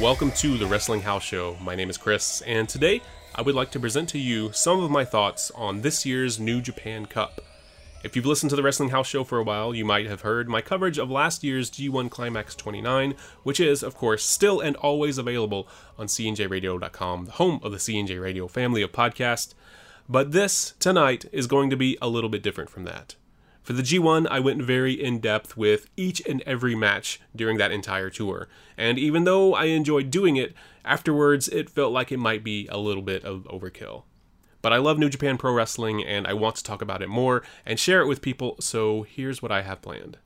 welcome to the Wrestling House Show. My name is Chris, and today I would like to present to you some of my thoughts on this year's New Japan Cup. If you've listened to the Wrestling House Show for a while, you might have heard my coverage of last year's G1 Climax 29, which is, of course, still and always available on cnjradio.com, the home of the CNJ Radio family of podcasts. But this, tonight, is going to be a little bit different from that. For the G1, I went very in depth with each and every match during that entire tour, and even though I enjoyed doing it, afterwards it felt like it might be a little bit of overkill. But I love New Japan Pro Wrestling and I want to talk about it more and share it with people, so here's what I have planned.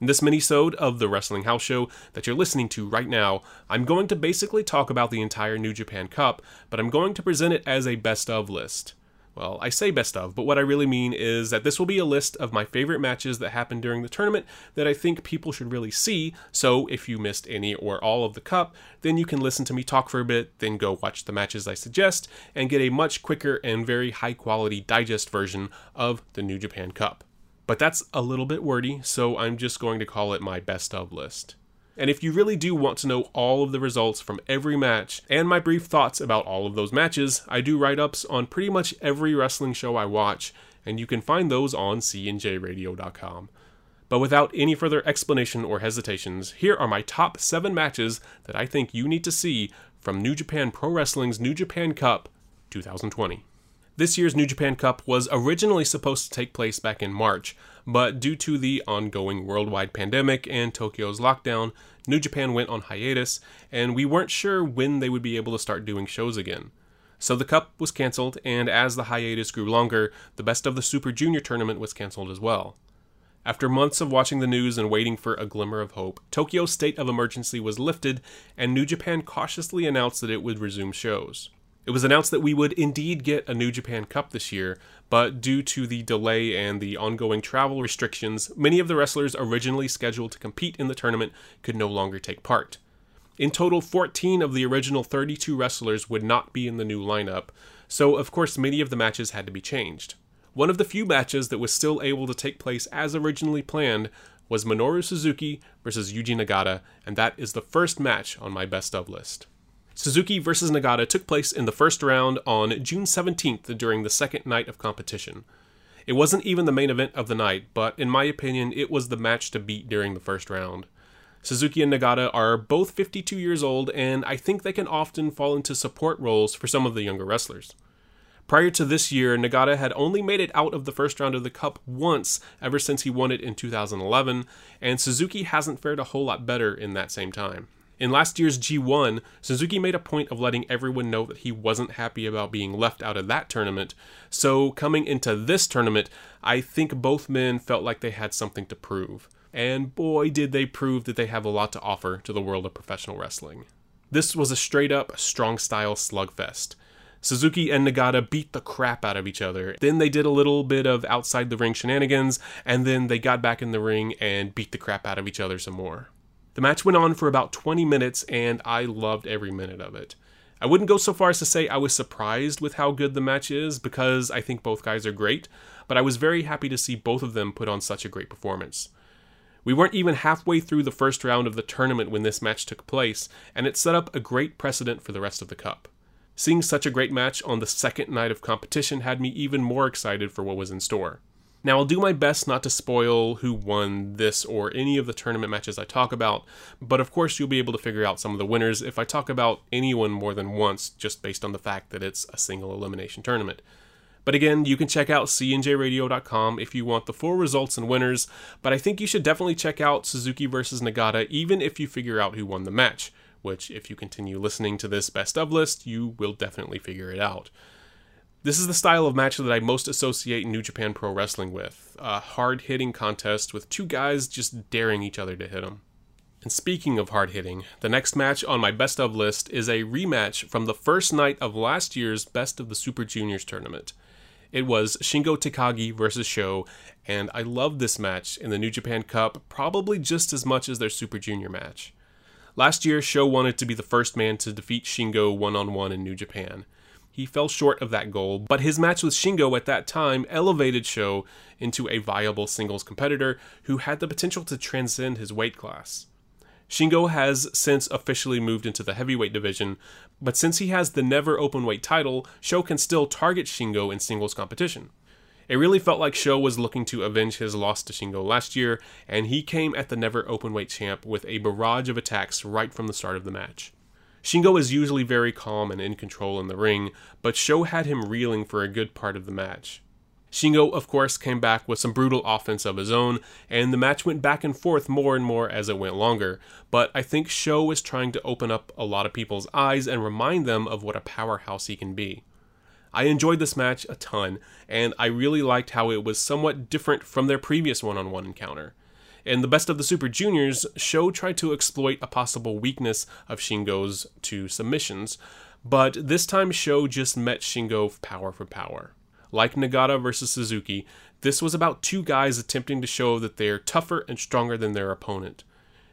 In this mini-sode of the Wrestling House Show that you're listening to right now, I'm going to basically talk about the entire New Japan Cup, but I'm going to present it as a best of list. Well, I say best of, but what I really mean is that this will be a list of my favorite matches that happened during the tournament that I think people should really see. So if you missed any or all of the cup, then you can listen to me talk for a bit, then go watch the matches I suggest, and get a much quicker and very high quality digest version of the New Japan Cup. But that's a little bit wordy, so I'm just going to call it my best of list. And if you really do want to know all of the results from every match and my brief thoughts about all of those matches, I do write ups on pretty much every wrestling show I watch, and you can find those on cnjradio.com. But without any further explanation or hesitations, here are my top 7 matches that I think you need to see from New Japan Pro Wrestling's New Japan Cup 2020. This year's New Japan Cup was originally supposed to take place back in March, but due to the ongoing worldwide pandemic and Tokyo's lockdown, New Japan went on hiatus, and we weren't sure when they would be able to start doing shows again. So the Cup was cancelled, and as the hiatus grew longer, the Best of the Super Junior tournament was cancelled as well. After months of watching the news and waiting for a glimmer of hope, Tokyo's state of emergency was lifted, and New Japan cautiously announced that it would resume shows. It was announced that we would indeed get a New Japan Cup this year, but due to the delay and the ongoing travel restrictions, many of the wrestlers originally scheduled to compete in the tournament could no longer take part. In total, 14 of the original 32 wrestlers would not be in the new lineup, so of course many of the matches had to be changed. One of the few matches that was still able to take place as originally planned was Minoru Suzuki versus Yuji Nagata, and that is the first match on my best of list. Suzuki versus Nagata took place in the first round on June 17th during the second night of competition. It wasn't even the main event of the night, but in my opinion, it was the match to beat during the first round. Suzuki and Nagata are both 52 years old, and I think they can often fall into support roles for some of the younger wrestlers. Prior to this year, Nagata had only made it out of the first round of the Cup once ever since he won it in 2011, and Suzuki hasn't fared a whole lot better in that same time. In last year's G1, Suzuki made a point of letting everyone know that he wasn't happy about being left out of that tournament. So, coming into this tournament, I think both men felt like they had something to prove. And boy, did they prove that they have a lot to offer to the world of professional wrestling. This was a straight up strong style slugfest. Suzuki and Nagata beat the crap out of each other. Then they did a little bit of outside the ring shenanigans, and then they got back in the ring and beat the crap out of each other some more. The match went on for about 20 minutes, and I loved every minute of it. I wouldn't go so far as to say I was surprised with how good the match is, because I think both guys are great, but I was very happy to see both of them put on such a great performance. We weren't even halfway through the first round of the tournament when this match took place, and it set up a great precedent for the rest of the Cup. Seeing such a great match on the second night of competition had me even more excited for what was in store. Now, I'll do my best not to spoil who won this or any of the tournament matches I talk about, but of course, you'll be able to figure out some of the winners if I talk about anyone more than once, just based on the fact that it's a single elimination tournament. But again, you can check out cnjradio.com if you want the full results and winners, but I think you should definitely check out Suzuki versus Nagata even if you figure out who won the match, which, if you continue listening to this best of list, you will definitely figure it out. This is the style of match that I most associate New Japan Pro Wrestling with a hard hitting contest with two guys just daring each other to hit them. And speaking of hard hitting, the next match on my best of list is a rematch from the first night of last year's Best of the Super Juniors tournament. It was Shingo Takagi versus Sho, and I loved this match in the New Japan Cup probably just as much as their Super Junior match. Last year, Sho wanted to be the first man to defeat Shingo one on one in New Japan. He fell short of that goal, but his match with Shingo at that time elevated Sho into a viable singles competitor who had the potential to transcend his weight class. Shingo has since officially moved into the heavyweight division, but since he has the never openweight title, Sho can still target Shingo in singles competition. It really felt like Sho was looking to avenge his loss to Shingo last year, and he came at the never openweight champ with a barrage of attacks right from the start of the match. Shingo is usually very calm and in control in the ring, but Sho had him reeling for a good part of the match. Shingo, of course, came back with some brutal offense of his own, and the match went back and forth more and more as it went longer. But I think Sho was trying to open up a lot of people's eyes and remind them of what a powerhouse he can be. I enjoyed this match a ton, and I really liked how it was somewhat different from their previous one on one encounter. In the best of the Super Juniors, Sho tried to exploit a possible weakness of Shingo's to submissions, but this time Sho just met Shingo power for power. Like Nagata versus Suzuki, this was about two guys attempting to show that they're tougher and stronger than their opponent.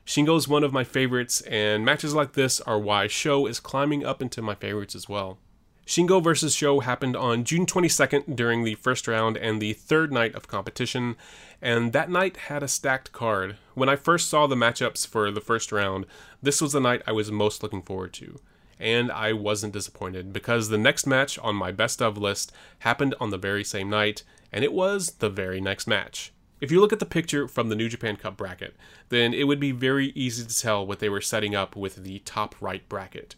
Shingo is one of my favorites, and matches like this are why Sho is climbing up into my favorites as well. Shingo vs. Sho happened on June 22nd during the first round and the third night of competition, and that night had a stacked card. When I first saw the matchups for the first round, this was the night I was most looking forward to. And I wasn't disappointed because the next match on my best of list happened on the very same night, and it was the very next match. If you look at the picture from the New Japan Cup bracket, then it would be very easy to tell what they were setting up with the top right bracket.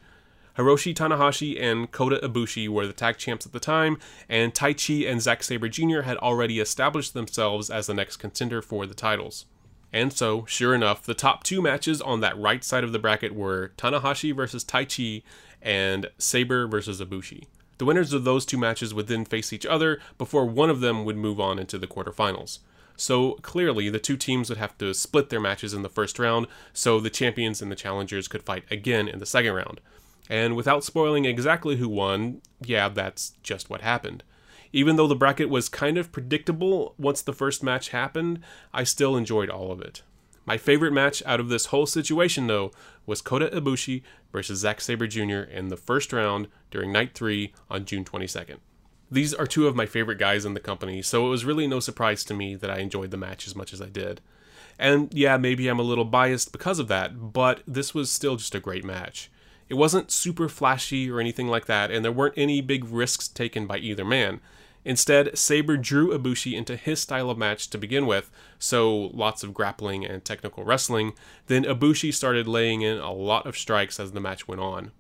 Hiroshi Tanahashi and Kota Ibushi were the tag champs at the time, and Taichi and Zack Sabre Jr. had already established themselves as the next contender for the titles. And so, sure enough, the top two matches on that right side of the bracket were Tanahashi versus Taichi and Sabre versus Ibushi. The winners of those two matches would then face each other before one of them would move on into the quarterfinals. So clearly, the two teams would have to split their matches in the first round, so the champions and the challengers could fight again in the second round. And without spoiling exactly who won, yeah, that's just what happened. Even though the bracket was kind of predictable once the first match happened, I still enjoyed all of it. My favorite match out of this whole situation, though, was Kota Ibushi versus Zack Sabre Jr. in the first round during night three on June 22nd. These are two of my favorite guys in the company, so it was really no surprise to me that I enjoyed the match as much as I did. And yeah, maybe I'm a little biased because of that, but this was still just a great match. It wasn't super flashy or anything like that, and there weren't any big risks taken by either man. Instead, Sabre drew Ibushi into his style of match to begin with, so lots of grappling and technical wrestling. Then Ibushi started laying in a lot of strikes as the match went on.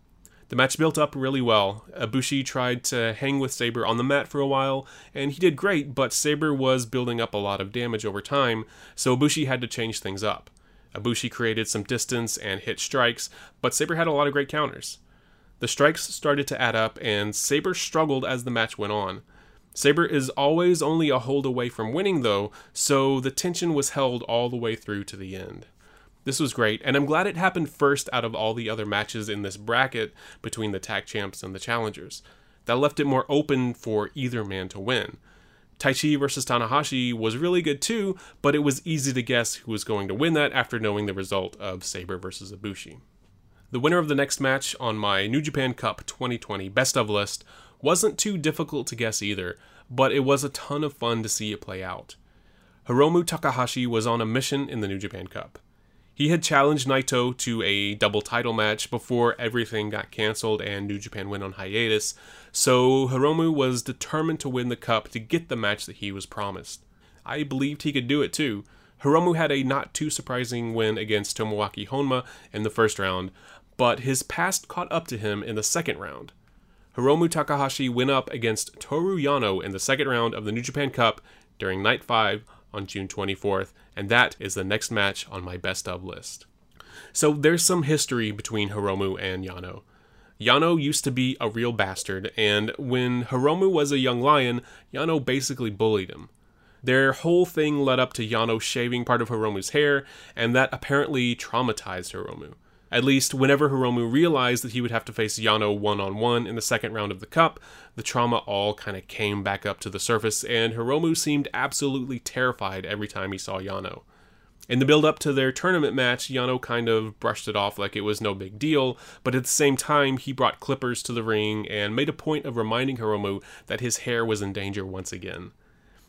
The match built up really well. Ibushi tried to hang with Sabre on the mat for a while, and he did great, but Sabre was building up a lot of damage over time, so Ibushi had to change things up. Ibushi created some distance and hit strikes, but Sabre had a lot of great counters. The strikes started to add up, and Sabre struggled as the match went on. Sabre is always only a hold away from winning, though, so the tension was held all the way through to the end. This was great, and I'm glad it happened first out of all the other matches in this bracket between the tag champs and the challengers. That left it more open for either man to win. Taichi versus Tanahashi was really good too, but it was easy to guess who was going to win that after knowing the result of Sabre versus Ibushi. The winner of the next match on my New Japan Cup 2020 best of list wasn't too difficult to guess either, but it was a ton of fun to see it play out. Hiromu Takahashi was on a mission in the New Japan Cup. He had challenged Naito to a double title match before everything got cancelled and New Japan went on hiatus, so Hiromu was determined to win the cup to get the match that he was promised. I believed he could do it too. Hiromu had a not too surprising win against Tomoaki Honma in the first round, but his past caught up to him in the second round. Hiromu Takahashi went up against Toru Yano in the second round of the New Japan Cup during Night 5 on June 24th, and that is the next match on my best of list. So there's some history between Hiromu and Yano. Yano used to be a real bastard, and when Hiromu was a young lion, Yano basically bullied him. Their whole thing led up to Yano shaving part of Hiromu's hair, and that apparently traumatized Hiromu. At least, whenever Hiromu realized that he would have to face Yano one on one in the second round of the Cup, the trauma all kind of came back up to the surface, and Hiromu seemed absolutely terrified every time he saw Yano. In the build up to their tournament match, Yano kind of brushed it off like it was no big deal, but at the same time, he brought clippers to the ring and made a point of reminding Hiromu that his hair was in danger once again.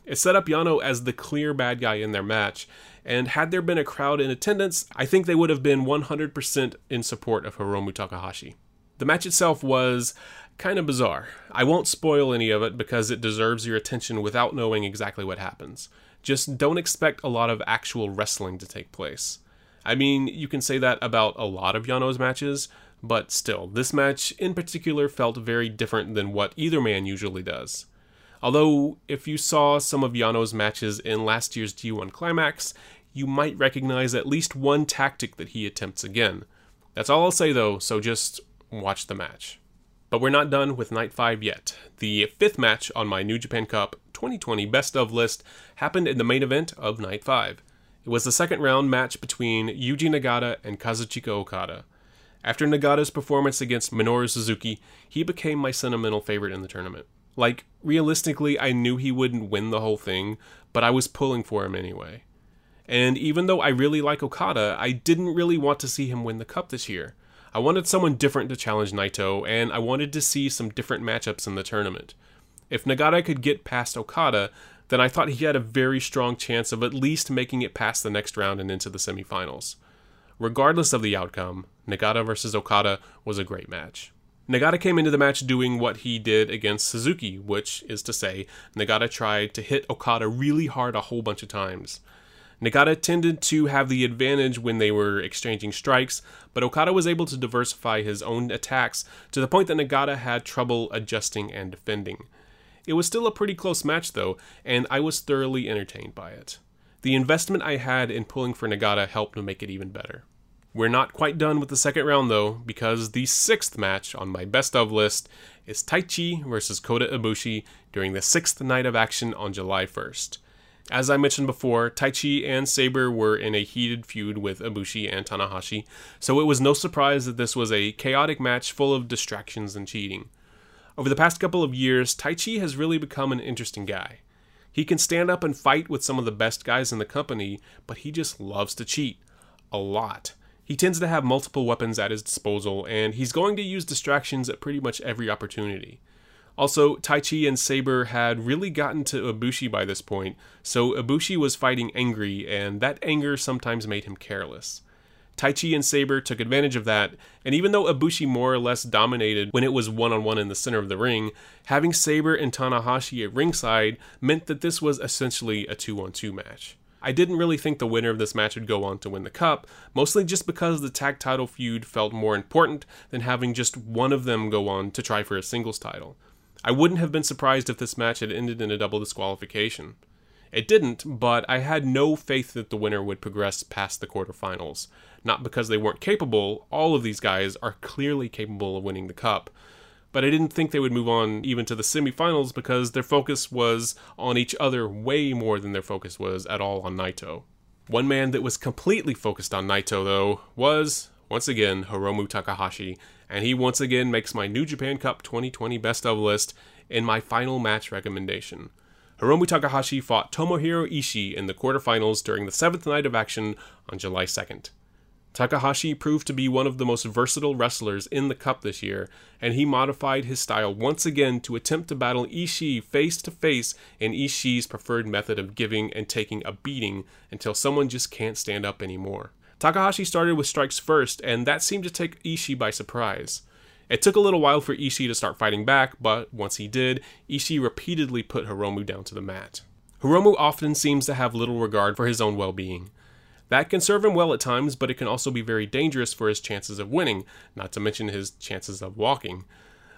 It set up Yano as the clear bad guy in their match, and had there been a crowd in attendance, I think they would have been 100% in support of Hiromu Takahashi. The match itself was kind of bizarre. I won't spoil any of it because it deserves your attention without knowing exactly what happens. Just don't expect a lot of actual wrestling to take place. I mean, you can say that about a lot of Yano's matches, but still, this match in particular felt very different than what either man usually does. Although, if you saw some of Yano's matches in last year's G1 Climax, you might recognize at least one tactic that he attempts again. That's all I'll say though, so just watch the match. But we're not done with Night 5 yet. The fifth match on my New Japan Cup 2020 Best of list happened in the main event of Night 5. It was the second round match between Yuji Nagata and Kazuchika Okada. After Nagata's performance against Minoru Suzuki, he became my sentimental favorite in the tournament. Like, realistically, I knew he wouldn't win the whole thing, but I was pulling for him anyway. And even though I really like Okada, I didn't really want to see him win the cup this year. I wanted someone different to challenge Naito, and I wanted to see some different matchups in the tournament. If Nagata could get past Okada, then I thought he had a very strong chance of at least making it past the next round and into the semifinals. Regardless of the outcome, Nagata versus Okada was a great match. Nagata came into the match doing what he did against Suzuki, which is to say, Nagata tried to hit Okada really hard a whole bunch of times. Nagata tended to have the advantage when they were exchanging strikes, but Okada was able to diversify his own attacks to the point that Nagata had trouble adjusting and defending. It was still a pretty close match though, and I was thoroughly entertained by it. The investment I had in pulling for Nagata helped to make it even better. We're not quite done with the second round though, because the sixth match on my best of list is Taichi versus Kota Ibushi during the sixth night of action on July 1st. As I mentioned before, Taichi and Sabre were in a heated feud with Ibushi and Tanahashi, so it was no surprise that this was a chaotic match full of distractions and cheating. Over the past couple of years, Taichi has really become an interesting guy. He can stand up and fight with some of the best guys in the company, but he just loves to cheat. A lot. He tends to have multiple weapons at his disposal, and he's going to use distractions at pretty much every opportunity. Also, Taichi and Sabre had really gotten to Ibushi by this point, so Ibushi was fighting angry, and that anger sometimes made him careless. Taichi and Sabre took advantage of that, and even though Ibushi more or less dominated when it was one on one in the center of the ring, having Sabre and Tanahashi at ringside meant that this was essentially a 2 on 2 match. I didn't really think the winner of this match would go on to win the cup, mostly just because the tag title feud felt more important than having just one of them go on to try for a singles title. I wouldn't have been surprised if this match had ended in a double disqualification. It didn't, but I had no faith that the winner would progress past the quarterfinals. Not because they weren't capable, all of these guys are clearly capable of winning the cup. But I didn't think they would move on even to the semifinals because their focus was on each other way more than their focus was at all on Naito. One man that was completely focused on Naito, though, was, once again, Hiromu Takahashi, and he once again makes my New Japan Cup 2020 best of list in my final match recommendation. Hiromu Takahashi fought Tomohiro Ishii in the quarterfinals during the seventh night of action on July 2nd. Takahashi proved to be one of the most versatile wrestlers in the Cup this year, and he modified his style once again to attempt to battle Ishii face to face in Ishii's preferred method of giving and taking a beating until someone just can't stand up anymore. Takahashi started with strikes first, and that seemed to take Ishii by surprise. It took a little while for Ishii to start fighting back, but once he did, Ishii repeatedly put Hiromu down to the mat. Hiromu often seems to have little regard for his own well being. That can serve him well at times, but it can also be very dangerous for his chances of winning, not to mention his chances of walking.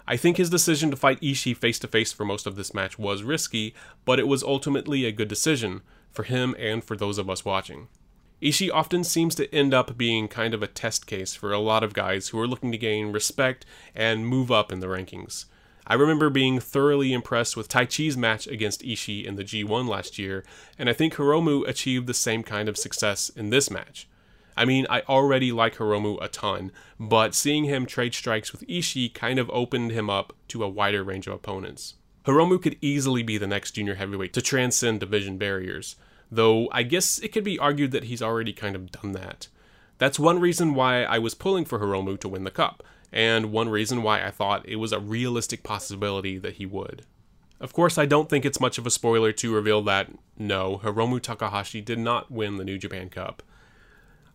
I think his decision to fight Ishii face to face for most of this match was risky, but it was ultimately a good decision, for him and for those of us watching. Ishii often seems to end up being kind of a test case for a lot of guys who are looking to gain respect and move up in the rankings. I remember being thoroughly impressed with Taichi's match against Ishii in the G1 last year, and I think Hiromu achieved the same kind of success in this match. I mean, I already like Hiromu a ton, but seeing him trade strikes with Ishii kind of opened him up to a wider range of opponents. Hiromu could easily be the next junior heavyweight to transcend division barriers though I guess it could be argued that he's already kind of done that. That's one reason why I was pulling for Hiromu to win the cup, and one reason why I thought it was a realistic possibility that he would. Of course, I don't think it's much of a spoiler to reveal that, no, Hiromu Takahashi did not win the New Japan Cup.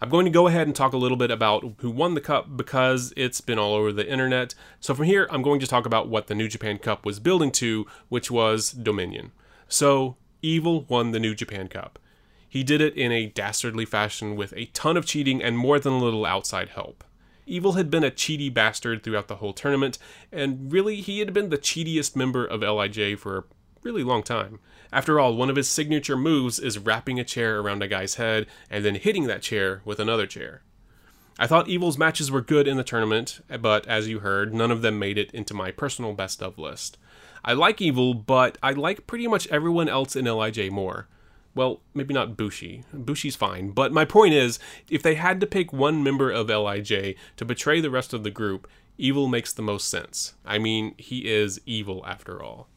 I'm going to go ahead and talk a little bit about who won the cup because it's been all over the internet. So from here, I'm going to talk about what the New Japan Cup was building to, which was Dominion. So, Evil won the New Japan Cup. He did it in a dastardly fashion with a ton of cheating and more than a little outside help. Evil had been a cheaty bastard throughout the whole tournament, and really, he had been the cheatiest member of LIJ for a really long time. After all, one of his signature moves is wrapping a chair around a guy's head and then hitting that chair with another chair. I thought Evil's matches were good in the tournament, but as you heard, none of them made it into my personal best of list. I like Evil, but I like pretty much everyone else in LIJ more. Well, maybe not Bushi. Bushi's fine. But my point is, if they had to pick one member of LIJ to betray the rest of the group, Evil makes the most sense. I mean, he is evil after all.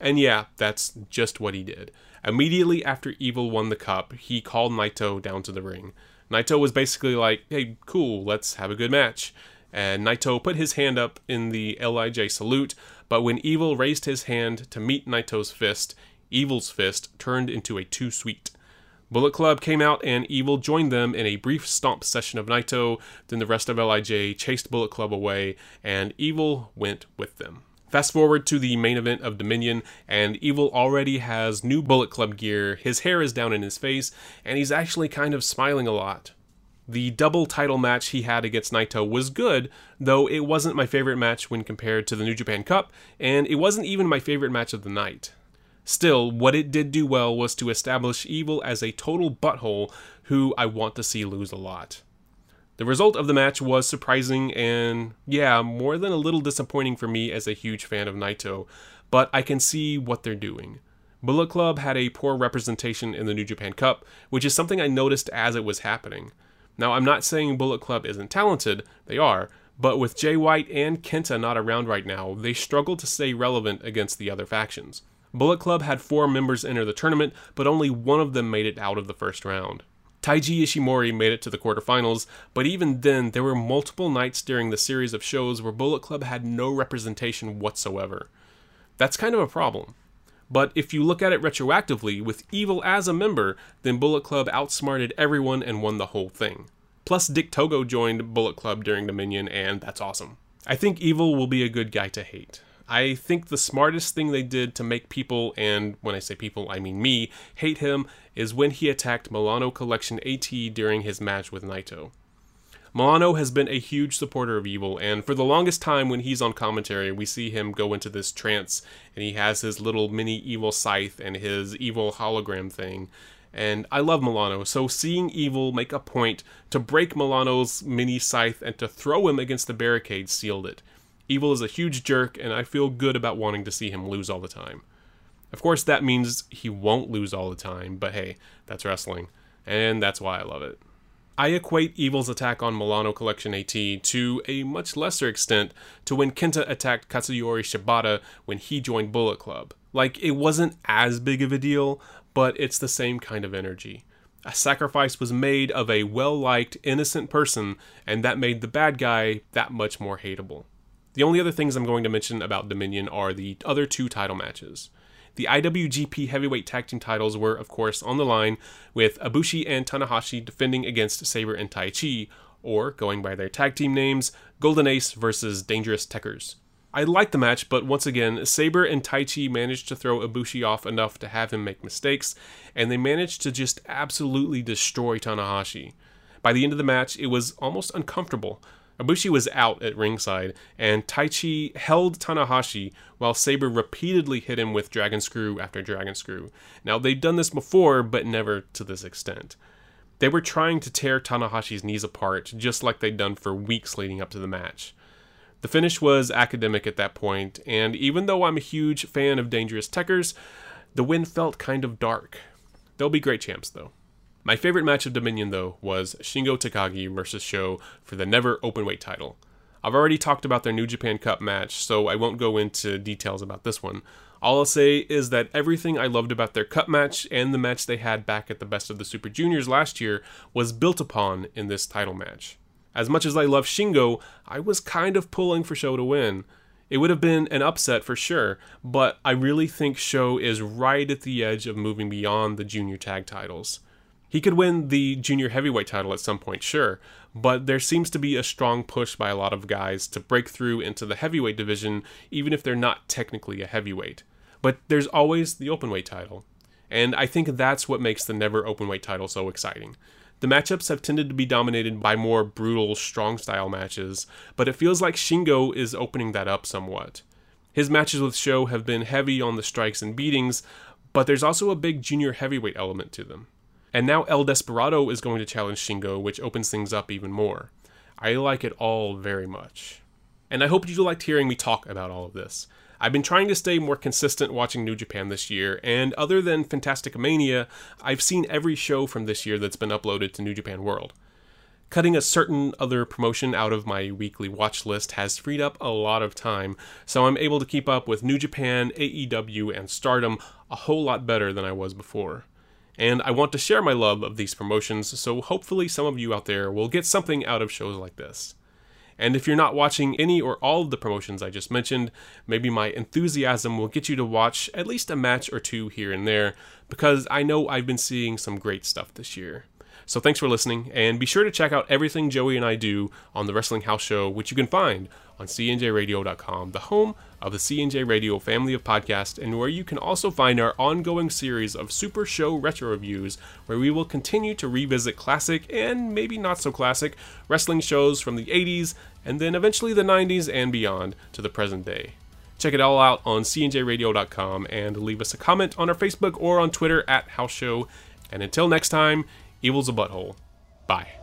And yeah, that's just what he did. Immediately after Evil won the cup, he called Naito down to the ring. Naito was basically like, hey, cool, let's have a good match. And Naito put his hand up in the LIJ salute, but when Evil raised his hand to meet Naito's fist, Evil's fist turned into a too sweet. Bullet Club came out and Evil joined them in a brief stomp session of Naito. Then the rest of LIJ chased Bullet Club away, and Evil went with them. Fast forward to the main event of Dominion, and Evil already has new Bullet Club gear, his hair is down in his face, and he's actually kind of smiling a lot. The double title match he had against Naito was good, though it wasn't my favorite match when compared to the New Japan Cup, and it wasn't even my favorite match of the night. Still, what it did do well was to establish Evil as a total butthole who I want to see lose a lot. The result of the match was surprising and, yeah, more than a little disappointing for me as a huge fan of Naito, but I can see what they're doing. Bullet Club had a poor representation in the New Japan Cup, which is something I noticed as it was happening. Now, I'm not saying Bullet Club isn't talented, they are, but with Jay White and Kenta not around right now, they struggle to stay relevant against the other factions. Bullet Club had four members enter the tournament, but only one of them made it out of the first round. Taiji Ishimori made it to the quarterfinals, but even then, there were multiple nights during the series of shows where Bullet Club had no representation whatsoever. That's kind of a problem. But if you look at it retroactively, with Evil as a member, then Bullet Club outsmarted everyone and won the whole thing. Plus, Dick Togo joined Bullet Club during Dominion, and that's awesome. I think Evil will be a good guy to hate. I think the smartest thing they did to make people, and when I say people, I mean me, hate him is when he attacked Milano Collection AT during his match with Naito. Milano has been a huge supporter of Evil, and for the longest time when he's on commentary, we see him go into this trance, and he has his little mini Evil scythe and his Evil hologram thing. And I love Milano, so seeing Evil make a point to break Milano's mini scythe and to throw him against the barricade sealed it. Evil is a huge jerk, and I feel good about wanting to see him lose all the time. Of course, that means he won't lose all the time, but hey, that's wrestling, and that's why I love it. I equate Evil's attack on Milano Collection AT to a much lesser extent to when Kenta attacked Katsuyori Shibata when he joined Bullet Club. Like, it wasn't as big of a deal, but it's the same kind of energy. A sacrifice was made of a well liked, innocent person, and that made the bad guy that much more hateable. The only other things I'm going to mention about Dominion are the other two title matches. The IWGP Heavyweight Tag Team titles were, of course, on the line, with Ibushi and Tanahashi defending against Sabre and Taichi, or, going by their tag team names, Golden Ace versus Dangerous Tekkers. I liked the match, but once again, Sabre and Taichi managed to throw Ibushi off enough to have him make mistakes, and they managed to just absolutely destroy Tanahashi. By the end of the match, it was almost uncomfortable, Ibushi was out at ringside, and Taichi held Tanahashi while Sabre repeatedly hit him with Dragon Screw after Dragon Screw. Now, they'd done this before, but never to this extent. They were trying to tear Tanahashi's knees apart, just like they'd done for weeks leading up to the match. The finish was academic at that point, and even though I'm a huge fan of Dangerous Tekkers, the win felt kind of dark. They'll be great champs, though. My favorite match of Dominion, though, was Shingo Takagi versus Sho for the Never Openweight title. I've already talked about their New Japan Cup match, so I won't go into details about this one. All I'll say is that everything I loved about their Cup match and the match they had back at the Best of the Super Juniors last year was built upon in this title match. As much as I love Shingo, I was kind of pulling for Sho to win. It would have been an upset for sure, but I really think Sho is right at the edge of moving beyond the junior tag titles. He could win the junior heavyweight title at some point, sure, but there seems to be a strong push by a lot of guys to break through into the heavyweight division, even if they're not technically a heavyweight. But there's always the openweight title. And I think that's what makes the never openweight title so exciting. The matchups have tended to be dominated by more brutal, strong style matches, but it feels like Shingo is opening that up somewhat. His matches with Sho have been heavy on the strikes and beatings, but there's also a big junior heavyweight element to them. And now El Desperado is going to challenge Shingo, which opens things up even more. I like it all very much. And I hope you liked hearing me talk about all of this. I've been trying to stay more consistent watching New Japan this year, and other than Fantastic Mania, I've seen every show from this year that's been uploaded to New Japan World. Cutting a certain other promotion out of my weekly watch list has freed up a lot of time, so I'm able to keep up with New Japan, AEW, and Stardom a whole lot better than I was before. And I want to share my love of these promotions, so hopefully some of you out there will get something out of shows like this. And if you're not watching any or all of the promotions I just mentioned, maybe my enthusiasm will get you to watch at least a match or two here and there, because I know I've been seeing some great stuff this year. So thanks for listening, and be sure to check out everything Joey and I do on the Wrestling House Show, which you can find on cnjradio.com, the home of the CNJ Radio family of podcasts, and where you can also find our ongoing series of Super Show retro reviews, where we will continue to revisit classic and maybe not so classic wrestling shows from the 80s and then eventually the 90s and beyond to the present day. Check it all out on cnjradio.com and leave us a comment on our Facebook or on Twitter at House Show. And until next time, evil's a butthole. Bye.